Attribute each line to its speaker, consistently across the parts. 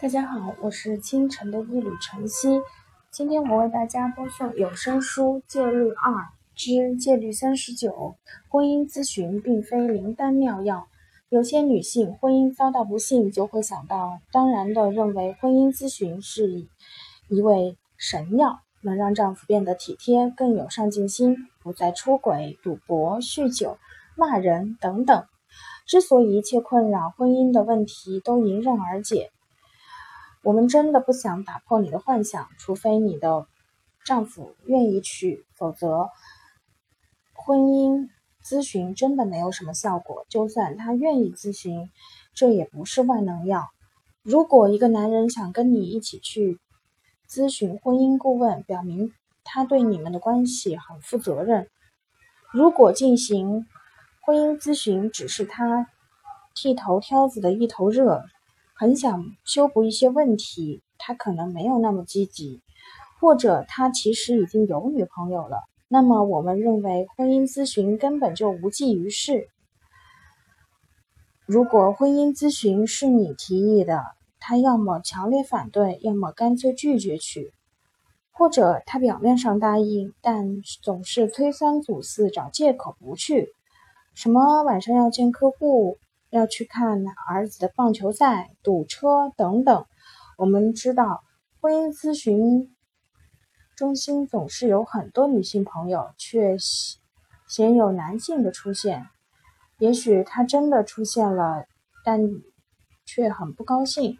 Speaker 1: 大家好，我是清晨的一缕晨曦。今天我为大家播送有声书《戒律二之戒律三十九》。婚姻咨询并非灵丹妙药，有些女性婚姻遭到不幸，就会想到当然的认为婚姻咨询是一味神药，能让丈夫变得体贴、更有上进心，不再出轨、赌博、酗酒、骂人等等。之所以一切困扰婚姻的问题都迎刃而解，我们真的不想打破你的幻想，除非你的丈夫愿意去，否则婚姻咨询真的没有什么效果。就算他愿意咨询，这也不是万能药。如果一个男人想跟你一起去咨询婚姻顾问，表明他对你们的关系很负责任。如果进行。婚姻咨询只是他剃头挑子的一头热，很想修补一些问题，他可能没有那么积极，或者他其实已经有女朋友了。那么我们认为婚姻咨询根本就无济于事。如果婚姻咨询是你提议的，他要么强烈反对，要么干脆拒绝去，或者他表面上答应，但总是推三阻四，找借口不去。什么晚上要见客户，要去看儿子的棒球赛，堵车等等。我们知道，婚姻咨询中心总是有很多女性朋友，却鲜有男性的出现。也许他真的出现了，但却很不高兴，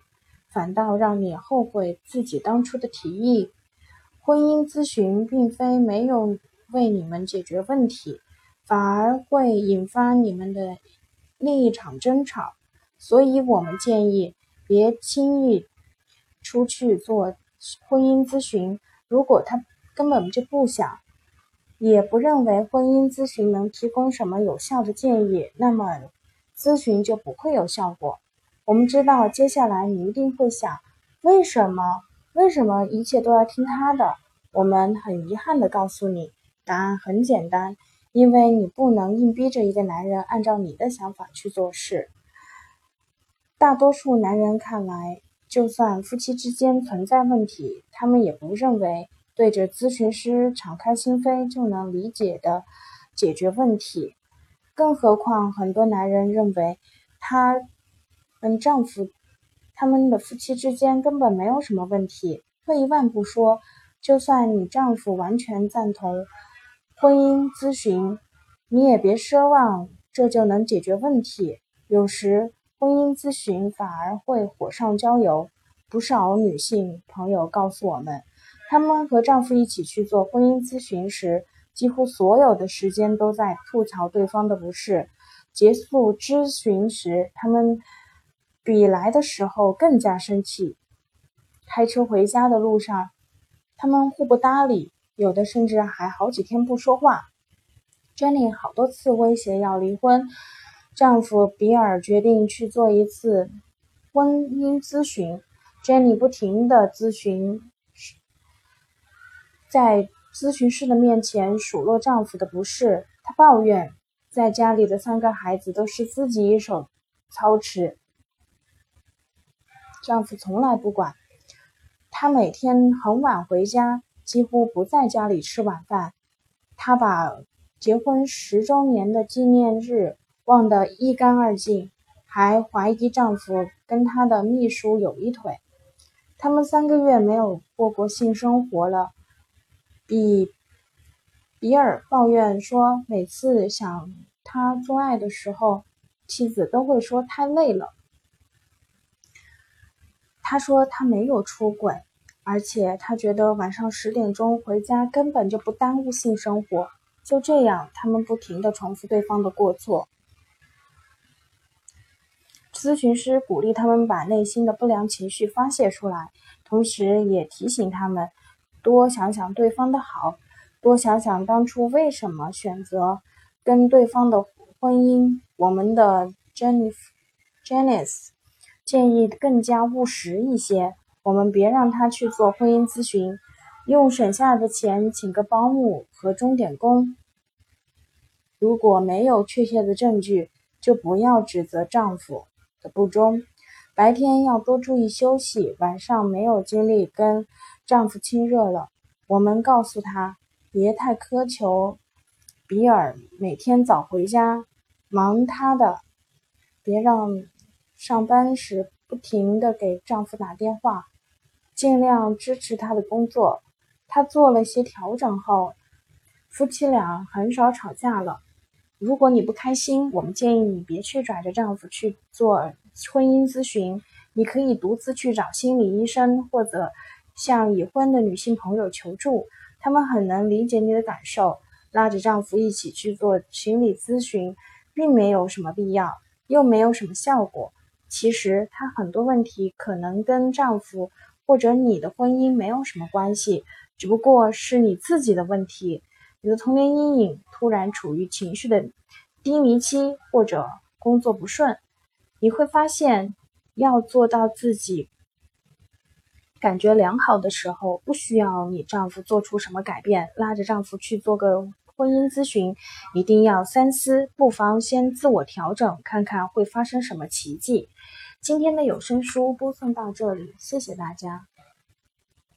Speaker 1: 反倒让你后悔自己当初的提议。婚姻咨询并非没有为你们解决问题。反而会引发你们的另一场争吵，所以我们建议别轻易出去做婚姻咨询。如果他根本就不想，也不认为婚姻咨询能提供什么有效的建议，那么咨询就不会有效果。我们知道，接下来你一定会想：为什么？为什么一切都要听他的？我们很遗憾地告诉你，答案很简单。因为你不能硬逼着一个男人按照你的想法去做事。大多数男人看来，就算夫妻之间存在问题，他们也不认为对着咨询师敞开心扉就能理解的解决问题。更何况，很多男人认为，他们丈夫他们的夫妻之间根本没有什么问题。退一万步说，就算你丈夫完全赞同。婚姻咨询，你也别奢望这就能解决问题。有时婚姻咨询反而会火上浇油。不少女性朋友告诉我们，她们和丈夫一起去做婚姻咨询时，几乎所有的时间都在吐槽对方的不是。结束咨询时，他们比来的时候更加生气。开车回家的路上，他们互不搭理。有的甚至还好几天不说话。Jenny 好多次威胁要离婚，丈夫比尔决定去做一次婚姻咨询。Jenny 不停的咨询，在咨询师的面前数落丈夫的不是，她抱怨在家里的三个孩子都是自己一手操持，丈夫从来不管。她每天很晚回家。几乎不在家里吃晚饭，她把结婚十周年的纪念日忘得一干二净，还怀疑丈夫跟她的秘书有一腿。他们三个月没有过过性生活了。比比尔抱怨说，每次想他做爱的时候，妻子都会说太累了。他说他没有出轨。而且他觉得晚上十点钟回家根本就不耽误性生活。就这样，他们不停地重复对方的过错。咨询师鼓励他们把内心的不良情绪发泄出来，同时也提醒他们多想想对方的好，多想想当初为什么选择跟对方的婚姻。我们的 Jennifer，Janice 建议更加务实一些。我们别让他去做婚姻咨询，用省下的钱请个保姆和钟点工。如果没有确切的证据，就不要指责丈夫的不忠。白天要多注意休息，晚上没有精力跟丈夫亲热了。我们告诉她别太苛求比尔每天早回家，忙他的，别让上班时不停的给丈夫打电话，尽量支持他的工作。她做了些调整后，夫妻俩很少吵架了。如果你不开心，我们建议你别去拽着丈夫去做婚姻咨询，你可以独自去找心理医生，或者向已婚的女性朋友求助，他们很能理解你的感受。拉着丈夫一起去做心理咨询，并没有什么必要，又没有什么效果。其实她很多问题可能跟丈夫或者你的婚姻没有什么关系。只不过是你自己的问题，你的童年阴影突然处于情绪的低迷期，或者工作不顺，你会发现，要做到自己感觉良好的时候，不需要你丈夫做出什么改变。拉着丈夫去做个婚姻咨询，一定要三思，不妨先自我调整，看看会发生什么奇迹。今天的有声书播送到这里，谢谢大家。